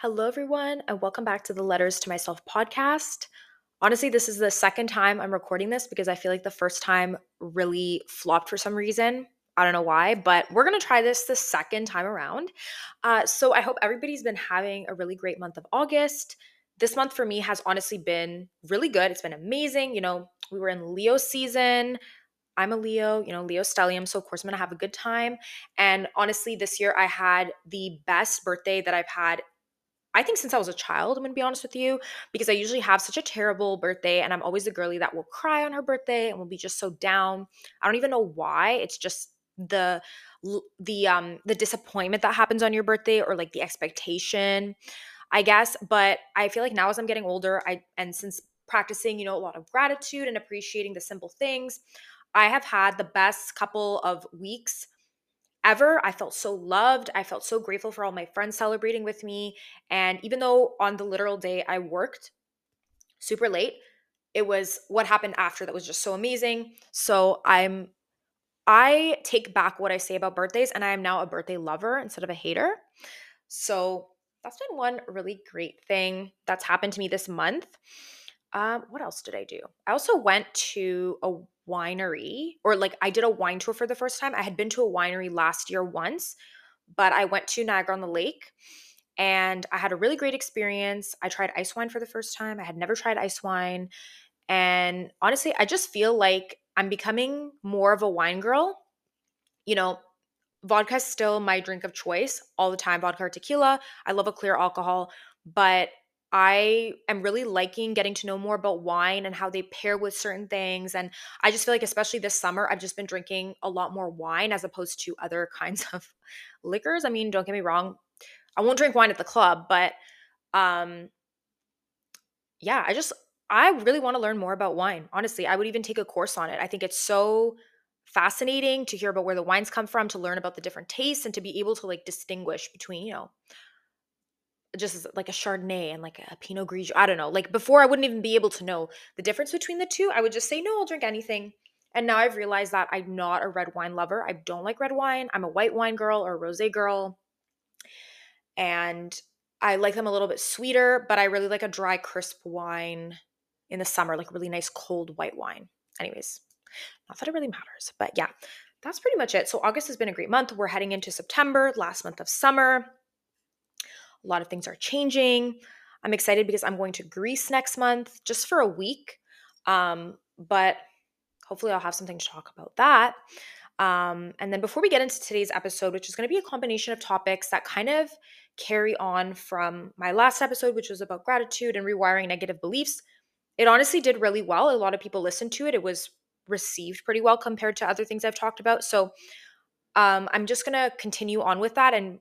Hello, everyone, and welcome back to the Letters to Myself podcast. Honestly, this is the second time I'm recording this because I feel like the first time really flopped for some reason. I don't know why, but we're going to try this the second time around. Uh, so I hope everybody's been having a really great month of August. This month for me has honestly been really good. It's been amazing. You know, we were in Leo season. I'm a Leo, you know, Leo stellium. So, of course, I'm going to have a good time. And honestly, this year I had the best birthday that I've had I think since I was a child, I'm gonna be honest with you, because I usually have such a terrible birthday and I'm always the girly that will cry on her birthday and will be just so down. I don't even know why. It's just the the um the disappointment that happens on your birthday or like the expectation, I guess. But I feel like now as I'm getting older, I and since practicing, you know, a lot of gratitude and appreciating the simple things, I have had the best couple of weeks ever. I felt so loved. I felt so grateful for all my friends celebrating with me. And even though on the literal day I worked super late, it was what happened after that was just so amazing. So I'm I take back what I say about birthdays and I am now a birthday lover instead of a hater. So that's been one really great thing that's happened to me this month. Um, what else did I do? I also went to a winery, or like I did a wine tour for the first time. I had been to a winery last year once, but I went to Niagara on the Lake and I had a really great experience. I tried ice wine for the first time. I had never tried ice wine. And honestly, I just feel like I'm becoming more of a wine girl. You know, vodka is still my drink of choice all the time, vodka or tequila. I love a clear alcohol, but I am really liking getting to know more about wine and how they pair with certain things. And I just feel like, especially this summer, I've just been drinking a lot more wine as opposed to other kinds of liquors. I mean, don't get me wrong, I won't drink wine at the club, but um, yeah, I just, I really want to learn more about wine. Honestly, I would even take a course on it. I think it's so fascinating to hear about where the wines come from, to learn about the different tastes, and to be able to like distinguish between, you know, just like a Chardonnay and like a Pinot Grigio. I don't know. Like before, I wouldn't even be able to know the difference between the two. I would just say, no, I'll drink anything. And now I've realized that I'm not a red wine lover. I don't like red wine. I'm a white wine girl or a rose girl. And I like them a little bit sweeter, but I really like a dry, crisp wine in the summer, like really nice cold white wine. Anyways, not that it really matters, but yeah, that's pretty much it. So August has been a great month. We're heading into September, last month of summer. A lot of things are changing. I'm excited because I'm going to Greece next month just for a week. Um, but hopefully, I'll have something to talk about that. Um, and then before we get into today's episode, which is going to be a combination of topics that kind of carry on from my last episode, which was about gratitude and rewiring negative beliefs, it honestly did really well. A lot of people listened to it. It was received pretty well compared to other things I've talked about. So um, I'm just going to continue on with that and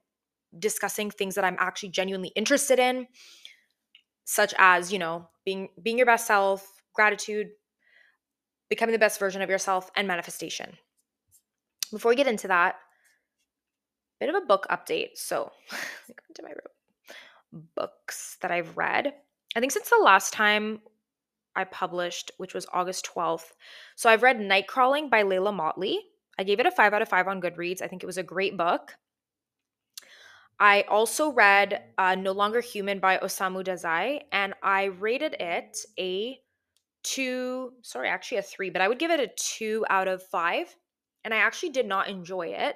discussing things that I'm actually genuinely interested in, such as, you know, being being your best self, gratitude, becoming the best version of yourself, and manifestation. Before we get into that, bit of a book update. So, into my room. books that I've read. I think since the last time I published, which was August 12th. So I've read Nightcrawling by Leila Mottley. I gave it a 5 out of 5 on Goodreads. I think it was a great book. I also read uh, No Longer Human by Osamu Dazai, and I rated it a two, sorry, actually a three, but I would give it a two out of five. And I actually did not enjoy it.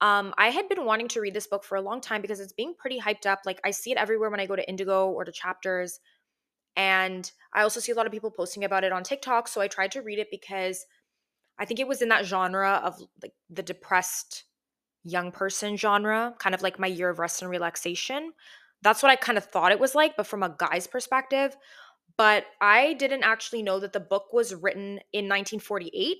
Um, I had been wanting to read this book for a long time because it's being pretty hyped up. Like I see it everywhere when I go to Indigo or to chapters. And I also see a lot of people posting about it on TikTok. So I tried to read it because I think it was in that genre of like the depressed young person genre, kind of like my year of rest and relaxation. That's what I kind of thought it was like, but from a guy's perspective. But I didn't actually know that the book was written in 1948.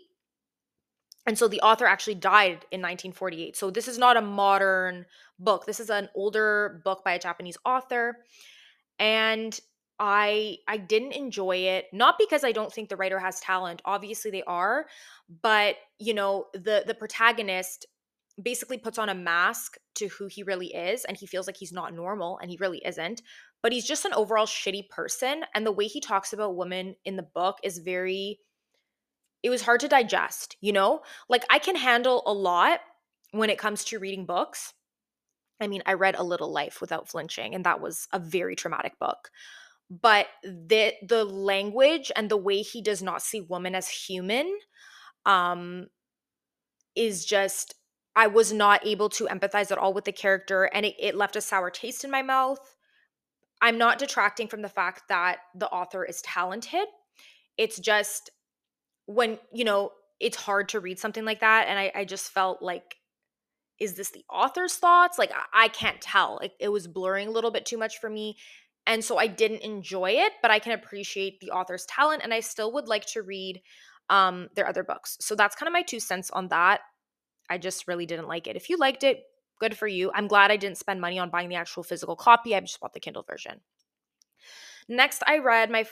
And so the author actually died in 1948. So this is not a modern book. This is an older book by a Japanese author. And I I didn't enjoy it not because I don't think the writer has talent obviously they are but you know the the protagonist basically puts on a mask to who he really is and he feels like he's not normal and he really isn't but he's just an overall shitty person and the way he talks about women in the book is very it was hard to digest you know like i can handle a lot when it comes to reading books I mean, I read A Little Life without flinching, and that was a very traumatic book. But the the language and the way he does not see women as human um is just I was not able to empathize at all with the character and it, it left a sour taste in my mouth. I'm not detracting from the fact that the author is talented. It's just when, you know, it's hard to read something like that. And I, I just felt like, is this the author's thoughts? Like, I, I can't tell. It, it was blurring a little bit too much for me. And so I didn't enjoy it, but I can appreciate the author's talent. And I still would like to read um, their other books. So that's kind of my two cents on that. I just really didn't like it. If you liked it, good for you. I'm glad I didn't spend money on buying the actual physical copy. I just bought the Kindle version. Next, I read my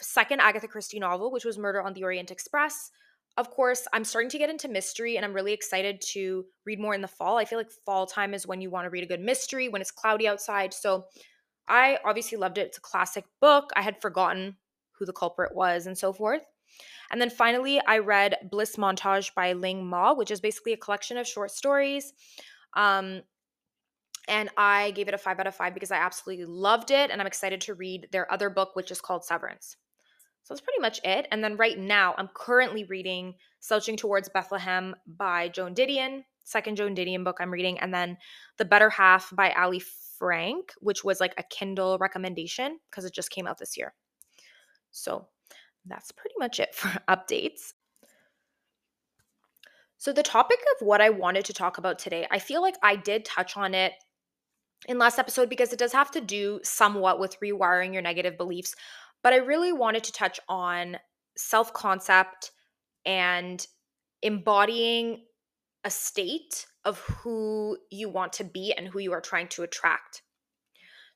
second Agatha Christie novel, which was Murder on the Orient Express. Of course, I'm starting to get into mystery and I'm really excited to read more in the fall. I feel like fall time is when you want to read a good mystery, when it's cloudy outside. So I obviously loved it. It's a classic book. I had forgotten who the culprit was and so forth. And then finally, I read Bliss Montage by Ling Ma, which is basically a collection of short stories. Um, and I gave it a five out of five because I absolutely loved it. And I'm excited to read their other book, which is called Severance. So that's pretty much it. And then right now, I'm currently reading Slouching Towards Bethlehem by Joan Didion, second Joan Didion book I'm reading. And then The Better Half by Alli Frank, which was like a Kindle recommendation because it just came out this year. So that's pretty much it for updates. So, the topic of what I wanted to talk about today, I feel like I did touch on it in last episode because it does have to do somewhat with rewiring your negative beliefs. But I really wanted to touch on self concept and embodying a state of who you want to be and who you are trying to attract.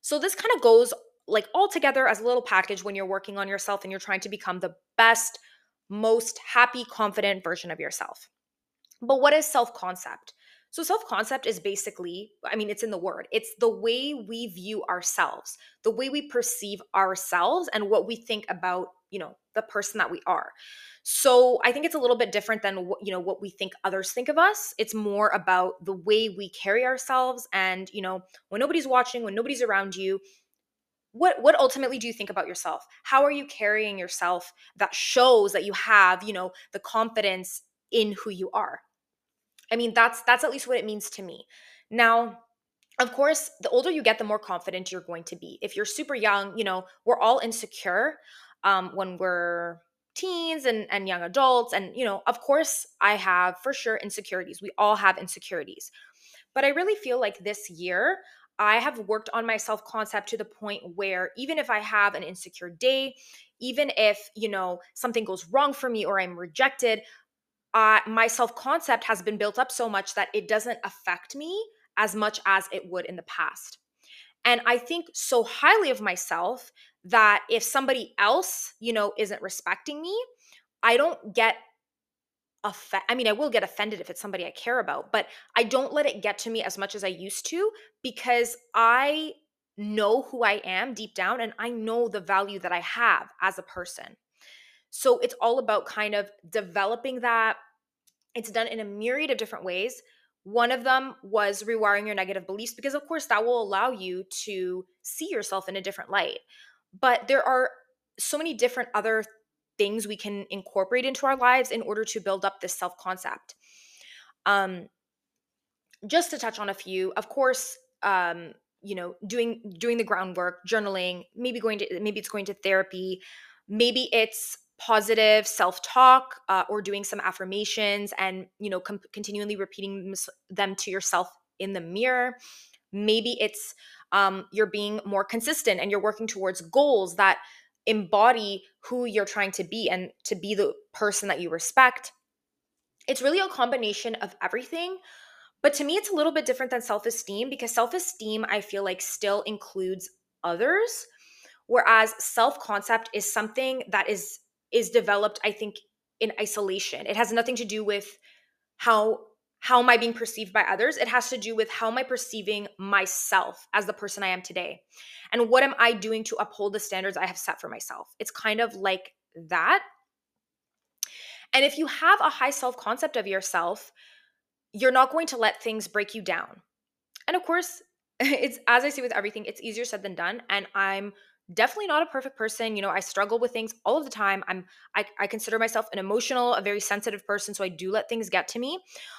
So, this kind of goes like all together as a little package when you're working on yourself and you're trying to become the best, most happy, confident version of yourself. But what is self concept? So, self concept is basically, I mean, it's in the word, it's the way we view ourselves, the way we perceive ourselves, and what we think about, you know, the person that we are. So, I think it's a little bit different than what, you know, what we think others think of us. It's more about the way we carry ourselves. And, you know, when nobody's watching, when nobody's around you, what what ultimately do you think about yourself? How are you carrying yourself that shows that you have you know the confidence in who you are? I mean that's that's at least what it means to me. Now of course the older you get the more confident you're going to be. If you're super young you know we're all insecure um, when we're teens and, and young adults and you know of course i have for sure insecurities. We all have insecurities. But i really feel like this year I have worked on my self concept to the point where even if I have an insecure day, even if, you know, something goes wrong for me or I'm rejected, uh, my self concept has been built up so much that it doesn't affect me as much as it would in the past. And I think so highly of myself that if somebody else, you know, isn't respecting me, I don't get offend I mean, I will get offended if it's somebody I care about, but I don't let it get to me as much as I used to because I know who I am deep down and I know the value that I have as a person. So it's all about kind of developing that. It's done in a myriad of different ways. One of them was rewiring your negative beliefs because, of course, that will allow you to see yourself in a different light. But there are so many different other things we can incorporate into our lives in order to build up this self concept. Um, just to touch on a few, of course, um, you know, doing doing the groundwork, journaling, maybe going to maybe it's going to therapy, maybe it's positive self-talk uh, or doing some affirmations and you know com- continually repeating them to yourself in the mirror maybe it's um, you're being more consistent and you're working towards goals that embody who you're trying to be and to be the person that you respect. It's really a combination of everything. But to me, it's a little bit different than self esteem because self esteem, I feel like, still includes others. Whereas self concept is something that is is developed i think in isolation it has nothing to do with how how am I being perceived by others? It has to do with how am I perceiving myself as the person I am today? And what am I doing to uphold the standards I have set for myself? It's kind of like that. And if you have a high self concept of yourself, you're not going to let things break you down. And of course, it's as I say with everything, it's easier said than done. And I'm definitely not a perfect person. You know, I struggle with things all of the time. I'm I, I consider myself an emotional, a very sensitive person. So I do let things get to me.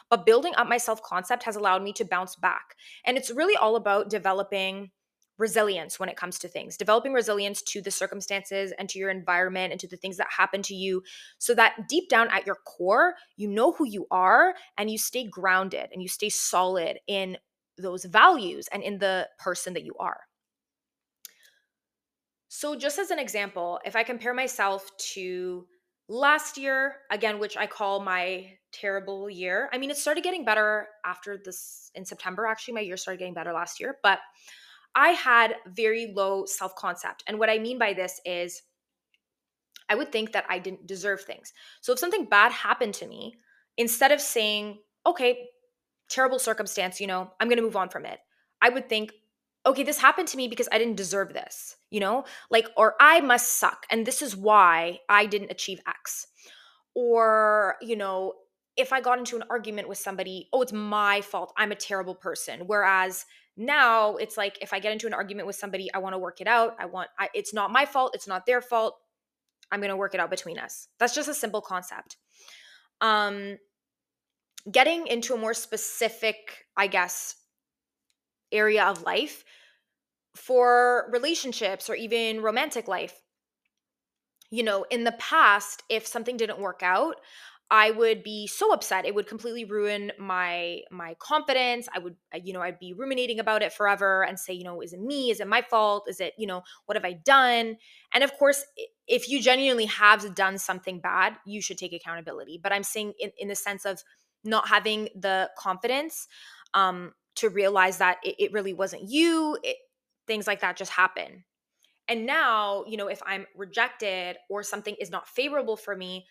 But building up my self-concept has allowed me to bounce back. And it's really all about developing resilience when it comes to things, developing resilience to the circumstances and to your environment and to the things that happen to you, so that deep down at your core, you know who you are and you stay grounded and you stay solid in those values and in the person that you are. So, just as an example, if I compare myself to last year, again, which I call my terrible year, I mean, it started getting better after this in September. Actually, my year started getting better last year, but I had very low self concept. And what I mean by this is, I would think that I didn't deserve things. So, if something bad happened to me, instead of saying, okay, terrible circumstance, you know, I'm going to move on from it, I would think, okay, this happened to me because I didn't deserve this, you know, like, or I must suck. And this is why I didn't achieve X. Or, you know, if I got into an argument with somebody, oh, it's my fault. I'm a terrible person. Whereas now it's like if I get into an argument with somebody, I want to work it out. I want, I, it's not my fault. It's not their fault. I'm going to work it out between us. That's just a simple concept. Um, getting into a more specific, I guess, area of life for relationships or even romantic life. You know, in the past, if something didn't work out, I would be so upset. It would completely ruin my my confidence. I would you know, I'd be ruminating about it forever and say, you know, is it me? Is it my fault? Is it, you know, what have I done? And of course, if you genuinely have done something bad, you should take accountability. But I'm saying in, in the sense of not having the confidence um, to realize that it, it really wasn't you, it, things like that just happen. And now, you know, if I'm rejected or something is not favorable for me,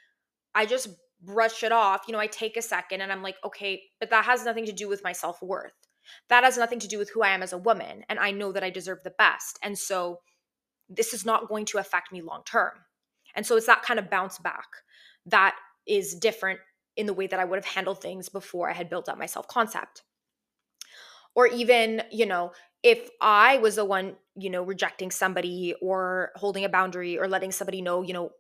I just brush it off. You know, I take a second and I'm like, okay, but that has nothing to do with my self worth. That has nothing to do with who I am as a woman. And I know that I deserve the best. And so this is not going to affect me long term. And so it's that kind of bounce back that is different in the way that I would have handled things before I had built up my self concept. Or even, you know, if I was the one, you know, rejecting somebody or holding a boundary or letting somebody know, you know,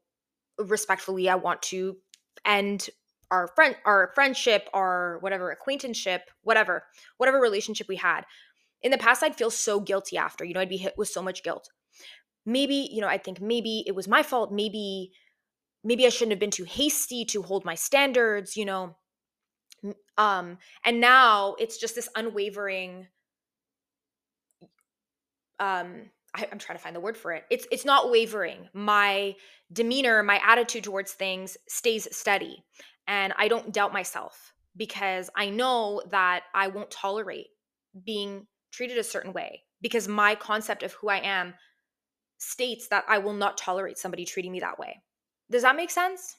respectfully, I want to end our friend our friendship, our whatever acquaintanceship, whatever, whatever relationship we had. In the past, I'd feel so guilty after, you know, I'd be hit with so much guilt. Maybe, you know, I think maybe it was my fault. Maybe maybe I shouldn't have been too hasty to hold my standards, you know. Um, and now it's just this unwavering um I, am trying to find the word for it. It's it's not wavering. My demeanor, my attitude towards things stays steady. And I don't doubt myself because I know that I won't tolerate being treated a certain way because my concept of who I am states that I will not tolerate somebody treating me that way. Does that make sense?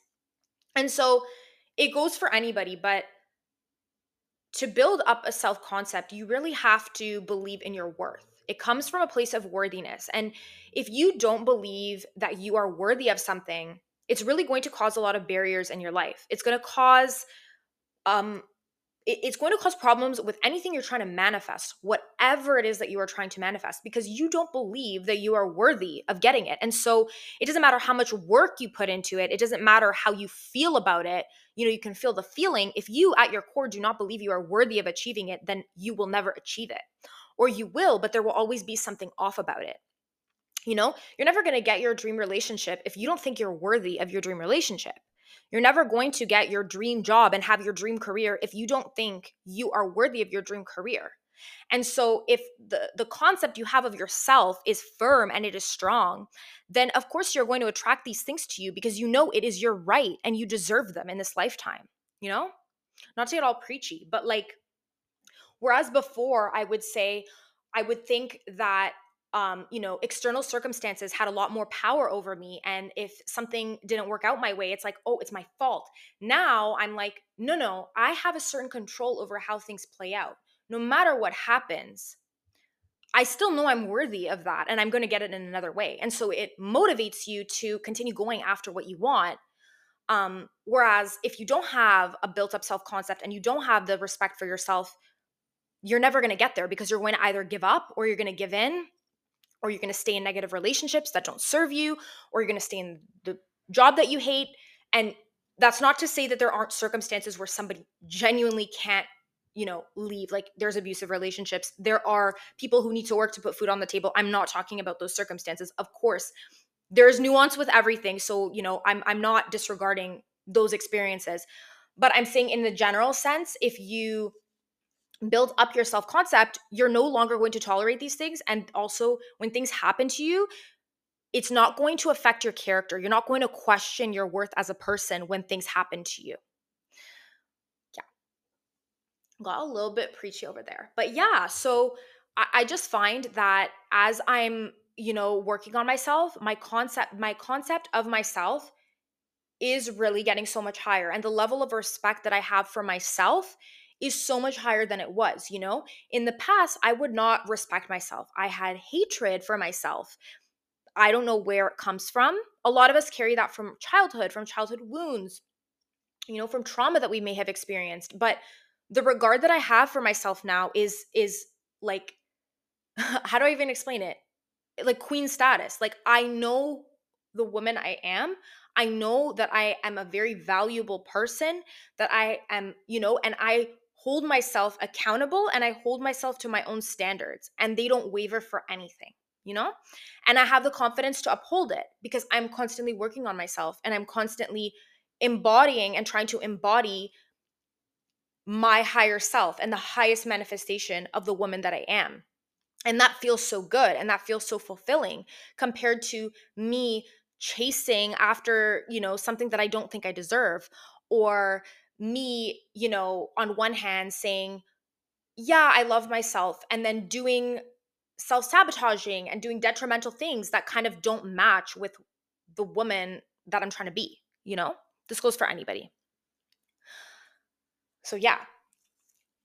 And so it goes for anybody, but to build up a self concept, you really have to believe in your worth. It comes from a place of worthiness. And if you don't believe that you are worthy of something, it's really going to cause a lot of barriers in your life. It's going to cause um it's going to cause problems with anything you're trying to manifest, whatever it is that you are trying to manifest, because you don't believe that you are worthy of getting it. And so it doesn't matter how much work you put into it, it doesn't matter how you feel about it. You know, you can feel the feeling. If you at your core do not believe you are worthy of achieving it, then you will never achieve it. Or you will, but there will always be something off about it. You know, you're never going to get your dream relationship if you don't think you're worthy of your dream relationship. You're never going to get your dream job and have your dream career if you don't think you are worthy of your dream career. And so if the the concept you have of yourself is firm and it is strong, then of course you're going to attract these things to you because you know it is your right and you deserve them in this lifetime, you know? Not to get all preachy, but like whereas before I would say I would think that um, you know, external circumstances had a lot more power over me. And if something didn't work out my way, it's like, oh, it's my fault. Now I'm like, no, no, I have a certain control over how things play out. No matter what happens, I still know I'm worthy of that and I'm going to get it in another way. And so it motivates you to continue going after what you want. Um, whereas if you don't have a built up self concept and you don't have the respect for yourself, you're never going to get there because you're going to either give up or you're going to give in or you're going to stay in negative relationships that don't serve you or you're going to stay in the job that you hate. And that's not to say that there aren't circumstances where somebody genuinely can't you know leave. Like there's abusive relationships. There are people who need to work to put food on the table. I'm not talking about those circumstances. Of course there's nuance with everything. So you know i'm i'm not disregarding those experiences. But i'm saying in the general sense if you build up your self concept you're no longer going to tolerate these things and also when things happen to you it's not going to affect your character. You're not going to question your worth as a person when things happen to you. Yeah. Got a little bit preachy over there. But yeah so I, I just find that as i'm you know working on myself my concept my concept of myself is really getting so much higher. And the level of respect that i have for myself is so much higher than it was you know? In the past i would not respect myself. I had hatred for myself. I don't know where it comes from. A lot of us carry that from childhood from childhood wounds you know from trauma that we may have experienced but the regard that i have for myself now is is like how do i even explain it? Like queen status. Like I know the woman I am. I know that I am a very valuable person, that I am, you know, and I hold myself accountable and I hold myself to my own standards and they don't waver for anything, you know? And I have the confidence to uphold it because I'm constantly working on myself and I'm constantly embodying and trying to embody my higher self and the highest manifestation of the woman that I am and that feels so good and that feels so fulfilling compared to me chasing after you know something that i don't think i deserve or me you know on one hand saying yeah i love myself and then doing self-sabotaging and doing detrimental things that kind of don't match with the woman that i'm trying to be you know? This goes for anybody. So yeah.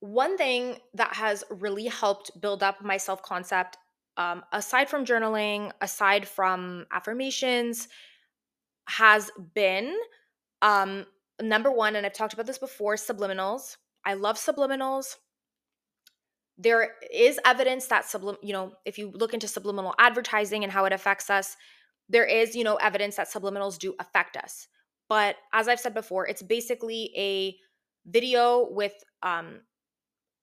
One thing that has really helped build up my self concept, um, aside from journaling, aside from affirmations, has been um, number one, and I've talked about this before subliminals. I love subliminals. There is evidence that sublim, you know, if you look into subliminal advertising and how it affects us, there is, you know, evidence that subliminals do affect us. But as I've said before, it's basically a video with um,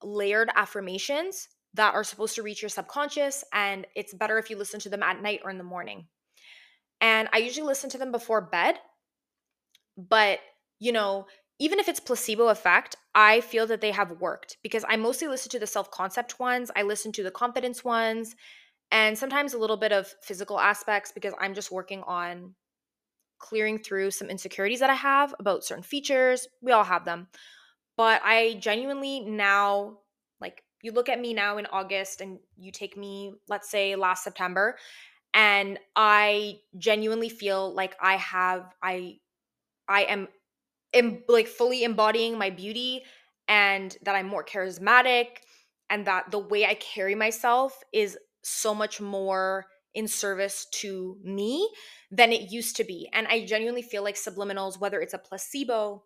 layered affirmations that are supposed to reach your subconscious, and it's better if you listen to them at night or in the morning. And I usually listen to them before bed, but you know, even if it's placebo effect, I feel that they have worked because I mostly listen to the self concept ones, I listen to the confidence ones, and sometimes a little bit of physical aspects because I'm just working on clearing through some insecurities that I have about certain features. We all have them. But I genuinely now, like, you look at me now in August and you take me, let's say last September, and I genuinely feel like I have, I, I am, am like fully embodying my beauty and that I'm more charismatic and that the way I carry myself is so much more in service to me than it used to be. And I genuinely feel like subliminals, whether it's a placebo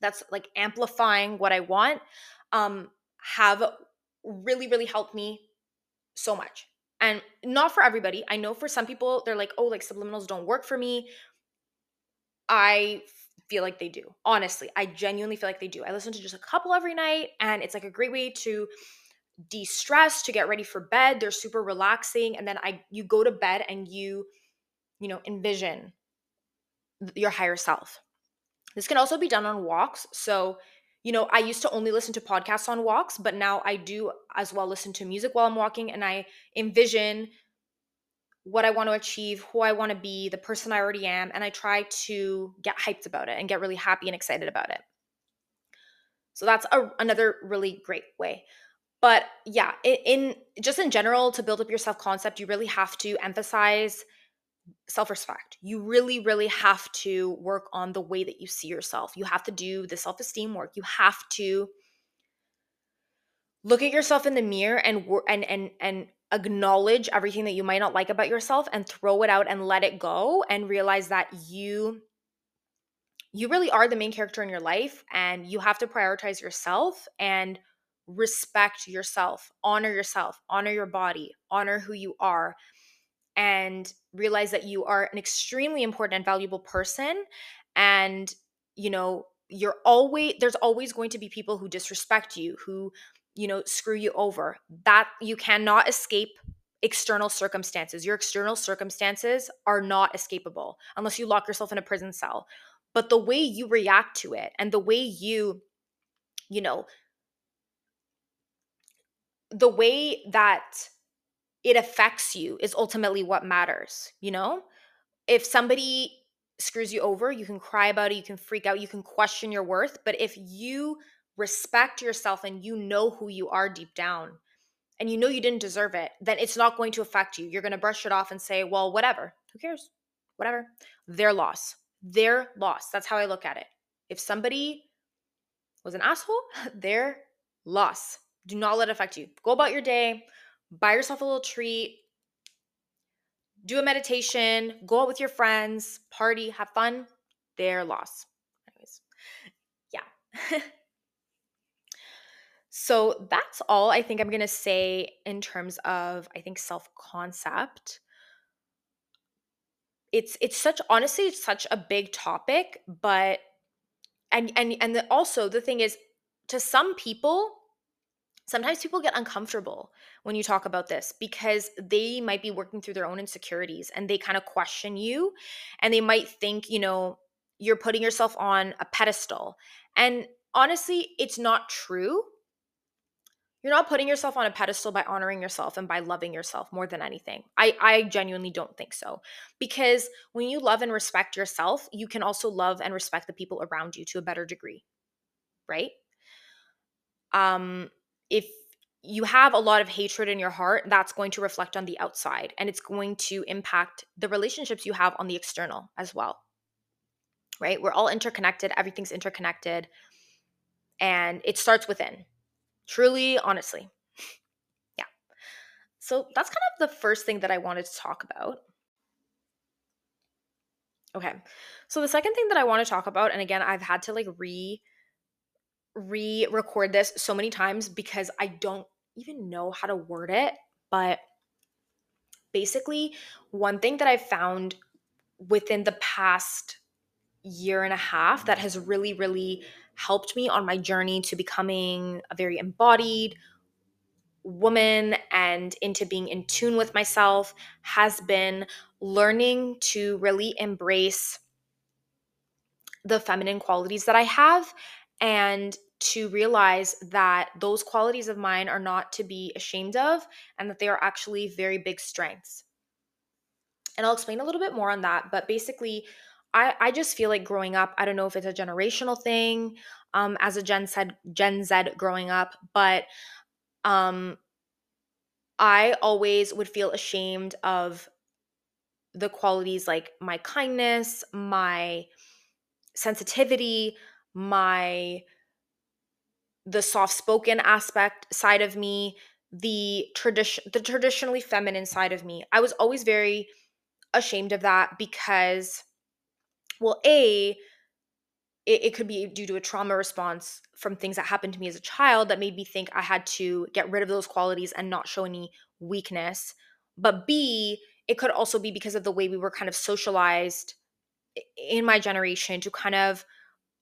that's like amplifying what I want um, have really, really helped me so much. And not for everybody. I know for some people, they're like, oh, like subliminals don't work for me. I feel like they do. Honestly, I genuinely feel like they do. I listen to just a couple every night, and it's like a great way to de-stress, to get ready for bed. They're super relaxing. And then I you go to bed and you, you know, envision your higher self. This can also be done on walks. So, you know, I used to only listen to podcasts on walks, but now I do as well listen to music while I'm walking and I envision what I want to achieve, who I want to be, the person I already am, and I try to get hyped about it and get really happy and excited about it. So that's a, another really great way. But yeah, in, in just in general, to build up your self concept, you really have to emphasize self respect. You really, really have to work on the way that you see yourself. You have to do the self esteem work. You have to look at yourself in the mirror and and and and acknowledge everything that you might not like about yourself and throw it out and let it go and realize that you you really are the main character in your life and you have to prioritize yourself and respect yourself, honor yourself, honor your body, honor who you are, and realize that you are an extremely important and valuable person. And, you know, you're always, there's always going to be people who disrespect you, who, you know, screw you over. That you cannot escape external circumstances. Your external circumstances are not escapable unless you lock yourself in a prison cell. But the way you react to it and the way you, you know, the way that it affects you is ultimately what matters, you know? If somebody screws you over, you can cry about it, you can freak out, you can question your worth, but if you respect yourself and you know who you are deep down and you know you didn't deserve it, then it's not going to affect you. You're going to brush it off and say, "Well, whatever. Who cares? Whatever." Their loss. Their loss. That's how I look at it. If somebody was an asshole, their loss. Do not let it affect you. Go about your day, buy yourself a little treat, do a meditation, go out with your friends, party, have fun. Their loss. Anyways, yeah. so that's all I think I'm going to say in terms of, I think, self concept. It's it's such honestly it's such a big topic, but and and and the, also the thing is to some people sometimes people get uncomfortable when you talk about this because they might be working through their own insecurities and they kind of question you and they might think, you know, you're putting yourself on a pedestal. And honestly, it's not true. You're not putting yourself on a pedestal by honoring yourself and by loving yourself more than anything. I, I genuinely don't think so. Because when you love and respect yourself, you can also love and respect the people around you to a better degree. Right? Um, if you have a lot of hatred in your heart, that's going to reflect on the outside and it's going to impact the relationships you have on the external as well. Right? We're all interconnected, everything's interconnected, and it starts within. Truly, honestly. Yeah. So that's kind of the first thing that I wanted to talk about. Okay. So the second thing that I want to talk about, and again, I've had to like re re-record this so many times because I don't even know how to word it, but basically one thing that I've found within the past year and a half that has really really helped me on my journey to becoming a very embodied woman and into being in tune with myself has been learning to really embrace the feminine qualities that I have and to realize that those qualities of mine are not to be ashamed of and that they are actually very big strengths. And I'll explain a little bit more on that. But basically, I, I just feel like growing up, I don't know if it's a generational thing um, as a Gen Z, Gen Z growing up, but um, I always would feel ashamed of the qualities like my kindness, my sensitivity, my the soft spoken aspect side of me, the tradition the traditionally feminine side of me. I was always very ashamed of that because well, A, it, it, could be due to a trauma response from things that happened to me as a child that made me think I had to get rid of those qualities and not show any weakness. But B, it could also be because of the way we were kind of socialized in my generation to kind of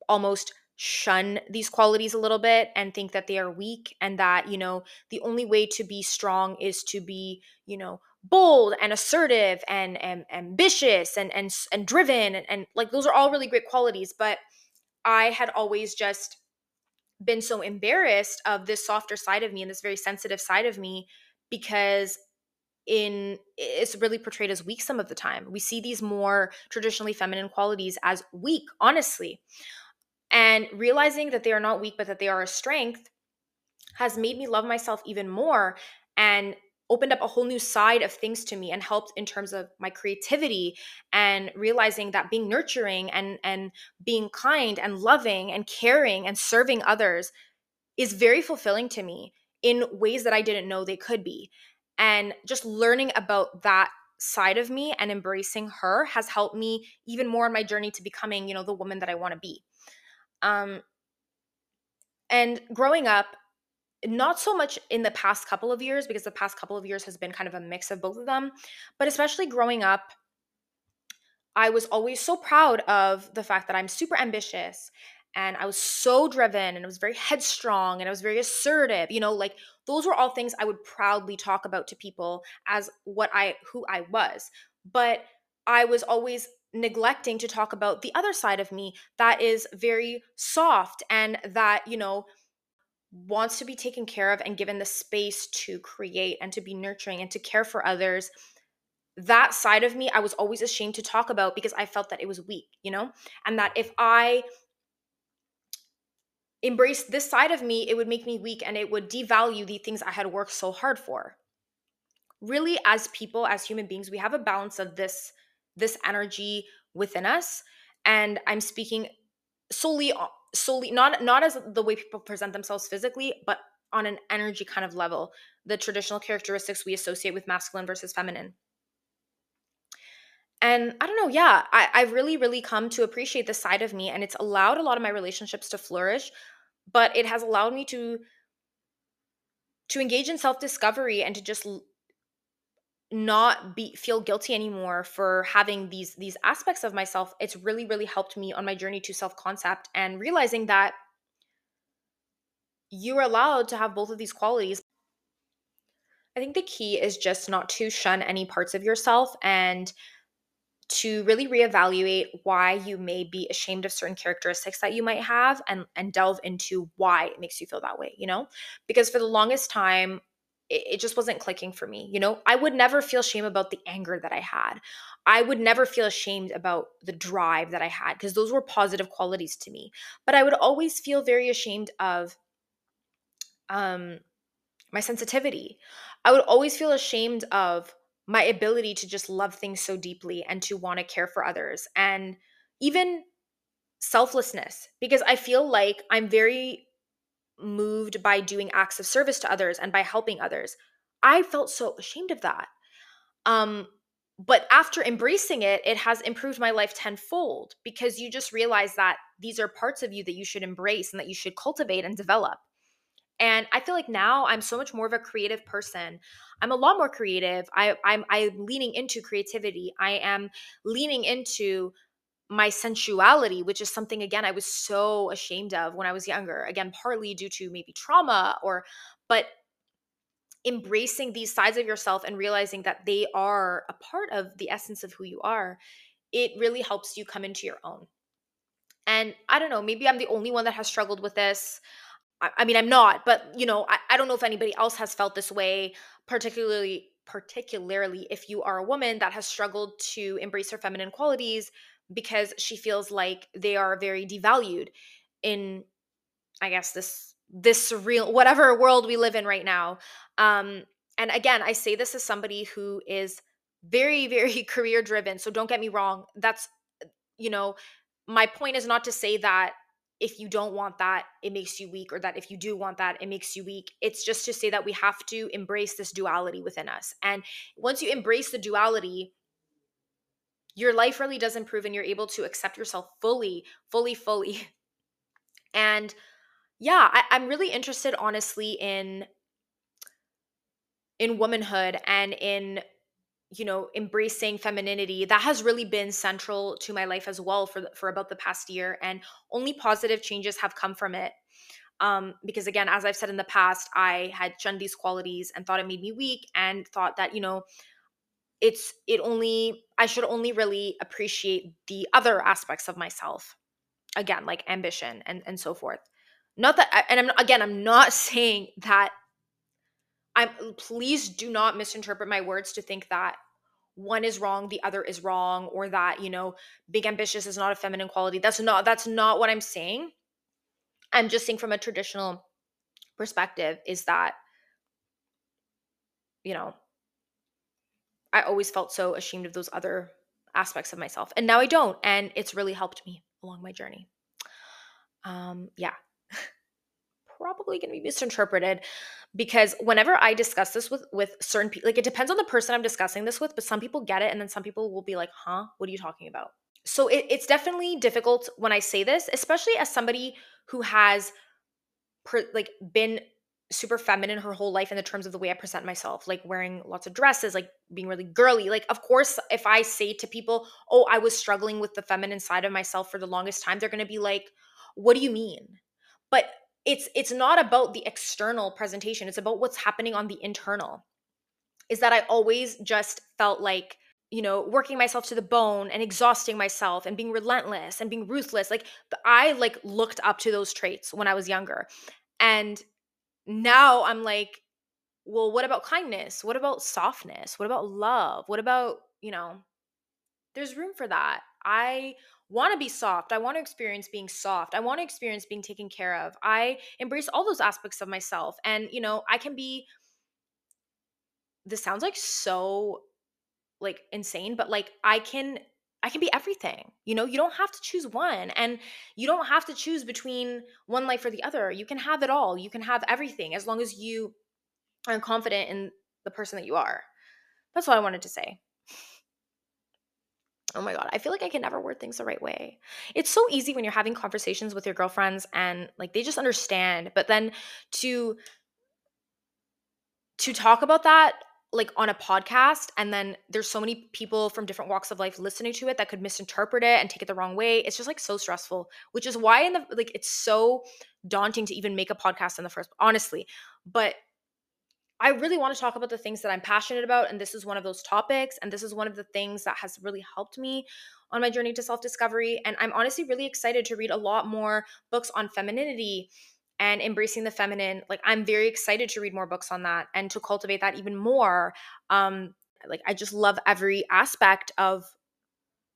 almost shun these qualities a little bit and think that they are weak and that you know the only way to be strong is to be you know bold and assertive and, and ambitious and and and driven and, and like those are all really great qualities but i had always just been so embarrassed of this softer side of me and this very sensitive side of me because in it's really portrayed as weak some of the time. We see these more traditionally feminine qualities as weak honestly and realizing that they are not weak, but that they are a strength has made me love myself even more and opened up a whole new side of things to me and helped in terms of my creativity and realizing that being nurturing and and being kind and loving and caring and serving others is very fulfilling to me in ways that I didn't know they could be. And just learning about that side of me and embracing her has helped me even more on my journey to becoming, you know, the woman that I want to be. Um, and growing up, not so much in the past couple of years because the past couple of years has been kind of a mix of both of them, but especially growing up I was always so proud of the fact that I'm super ambitious and I was so driven and I was very headstrong and I was very assertive. You know, like those were all things I would proudly talk about to people as what I who I was. But I was always neglecting to talk about the other side of me that is very soft and that, you know, wants to be taken care of and given the space to create and to be nurturing and to care for others that side of me I was always ashamed to talk about because I felt that it was weak, you know? And that if I embraced this side of me, it would make me weak and it would devalue the things I had worked so hard for. Really as people, as human beings, we have a balance of this this energy within us and I'm speaking solely solely not not as the way people present themselves physically, but on an energy kind of level, the traditional characteristics we associate with masculine versus feminine. And I don't know, yeah, I, I've really, really come to appreciate this side of me, and it's allowed a lot of my relationships to flourish, but it has allowed me to to engage in self-discovery and to just not be feel guilty anymore for having these these aspects of myself. It's really, really helped me on my journey to self-concept and realizing that you're allowed to have both of these qualities. I think the key is just not to shun any parts of yourself and to really reevaluate why you may be ashamed of certain characteristics that you might have and and delve into why it makes you feel that way you know because for the longest time it, just wasn't clicking for me you know? I would never feel shame about the anger that i had. I would never feel ashamed about the drive that i had because those were positive qualities to me but i would always feel very ashamed of um my sensitivity. I would always feel ashamed of my ability to just love things so deeply and to want to care for others and even selflessness because I feel like I'm very moved by doing acts of service to others and by helping others. I felt so ashamed of that. Um but after embracing it, it has improved my life tenfold because you just realize that these are parts of you that you should embrace and that you should cultivate and develop. And I feel like now I'm so much more of a creative person. I'm a lot more creative. I, I'm I'm leaning into creativity. I am leaning into my sensuality, which is something again I was so ashamed of when I was younger. Again, partly due to maybe trauma or but embracing these sides of yourself and realizing that they are a part of the essence of who you are, it really helps you come into your own. And I don't know, maybe I'm the only one that has struggled with this. I, I mean, I'm not, but you know, I, I don't know if anybody else has felt this way, particularly particularly if you are a woman that has struggled to embrace her feminine qualities because she feels like they are very devalued in i guess this this real whatever world we live in right now um and again i say this as somebody who is very very career driven so don't get me wrong that's you know my point is not to say that if you don't want that, it makes you weak, or that if you do want that, it makes you weak. It's just to say that we have to embrace this duality within us. And once you embrace the duality, your life really does improve and you're able to accept yourself fully, fully, fully. And yeah, I, I'm really interested, honestly, in in womanhood and in you know embracing femininity that has really been central to my life as well for for about the past year and only positive changes have come from it um because again as i've said in the past i had shunned these qualities and thought it made me weak and thought that you know it's it only i should only really appreciate the other aspects of myself again like ambition and and so forth not that and i'm again i'm not saying that I'm please do not misinterpret my words to think that one is wrong, the other is wrong, or that, you know, big ambitious is not a feminine quality. That's not that's not what I'm saying. I'm just saying from a traditional perspective is that you know, I always felt so ashamed of those other aspects of myself. And now I don't and it's really helped me along my journey. Um yeah. probably going to be misinterpreted because whenever I discuss this with with certain people, like it depends on the person I'm discussing this with, but some people get it, and then some people will be like, "Huh, what are you talking about?" So it, it's definitely difficult when I say this, especially as somebody who has per, like been super feminine her whole life in the terms of the way I present myself, like wearing lots of dresses, like being really girly. Like, of course, if I say to people, oh, I was struggling with the feminine side of myself for the longest time, they're gonna be like, what do you mean? But it's it's not about the external presentation, it's about what's happening on the internal. Is that I always just felt like you know, working myself to the bone and exhausting myself and being relentless and being ruthless. Like I like looked up to those traits when I was younger. And now I'm like, well, what about kindness? What about softness? What about love? What about, you know, there's room for that. I want to be soft. I want to experience being soft. I want to experience being taken care of. I embrace all those aspects of myself. And, you know, I can be, this sounds like so like insane, but like I can I can be everything. You know, you don't have to choose one and you don't have to choose between one life or the other. You can have it all. You can have everything as long as you are confident in the person that you are. That's all I wanted to say. Oh my God, I feel like I can never word things the right way. It's so easy when you're having conversations with your girlfriends and like they just understand, but then to to talk about that like on a podcast and then there's so many people from different walks of life listening to it that could misinterpret it and take it the wrong way. It's just like so stressful which is why in the like it's so daunting to even make a podcast in the first honestly. But I really want to talk about the things that I'm passionate about and this is one of those topics and this is one of the things that has really helped me on my journey to self-discovery and I'm honestly really excited to read a lot more books on femininity and embracing the feminine like i'm very excited to read more books on that and to cultivate that even more um like i just love every aspect of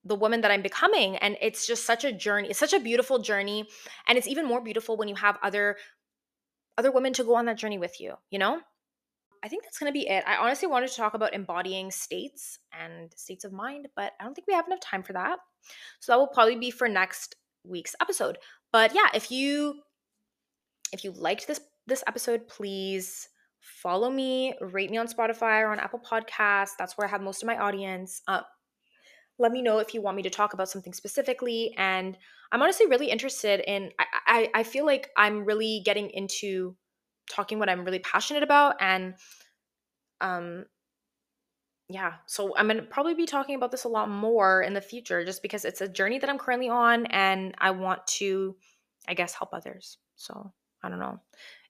the woman that i'm becoming and it's just such a journey it's such a beautiful journey and it's even more beautiful when you have other other women to go on that journey with you you know? I think that's going to be it. I honestly wanted to talk about embodying states and states of mind but i don't think we have enough time for that. So that will probably be for next week's episode. But yeah if you if you liked this this episode, please follow me, rate me on Spotify or on Apple Podcasts. That's where I have most of my audience. Uh, let me know if you want me to talk about something specifically. And I'm honestly really interested in. I, I, I feel like I'm really getting into talking what I'm really passionate about, and um, yeah. So I'm gonna probably be talking about this a lot more in the future, just because it's a journey that I'm currently on, and I want to, I guess, help others. So I don't know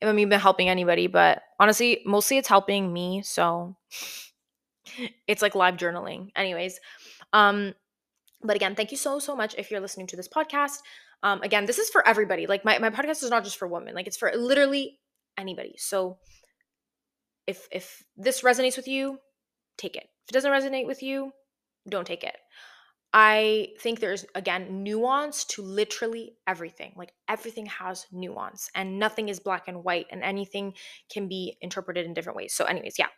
if I'm even helping anybody, but honestly, mostly it's helping me. So it's like live journaling. Anyways, um, but again, thank you so, so much if you're listening to this podcast. Um, again, this is for everybody. Like my, my podcast is not just for women, like it's for literally anybody. So if if this resonates with you, take it. If it doesn't resonate with you, don't take it. I think there's again nuance to literally everything. Like everything has nuance and nothing is black and white and anything can be interpreted in different ways. So anyways, yeah.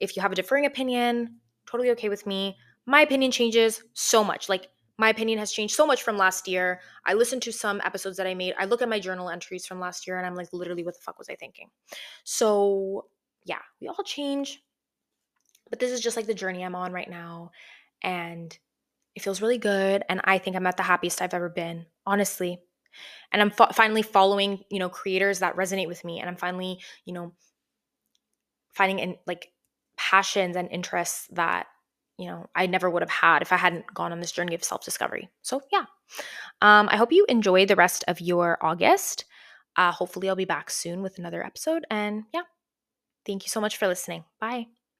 If you have a differing opinion, totally okay with me. My opinion changes so much. Like my opinion has changed so much from last year. I listened to some episodes that I made. I look at my journal entries from last year and I'm like literally what the fuck was I thinking? So, yeah, we all change. But this is just like the journey I'm on right now and it feels really good. And I think I'm at the happiest I've ever been, honestly. And I'm fo- finally following, you know, creators that resonate with me. And I'm finally, you know, finding in like passions and interests that, you know, I never would have had if I hadn't gone on this journey of self discovery. So, yeah. Um, I hope you enjoy the rest of your August. Uh, hopefully, I'll be back soon with another episode. And yeah, thank you so much for listening. Bye.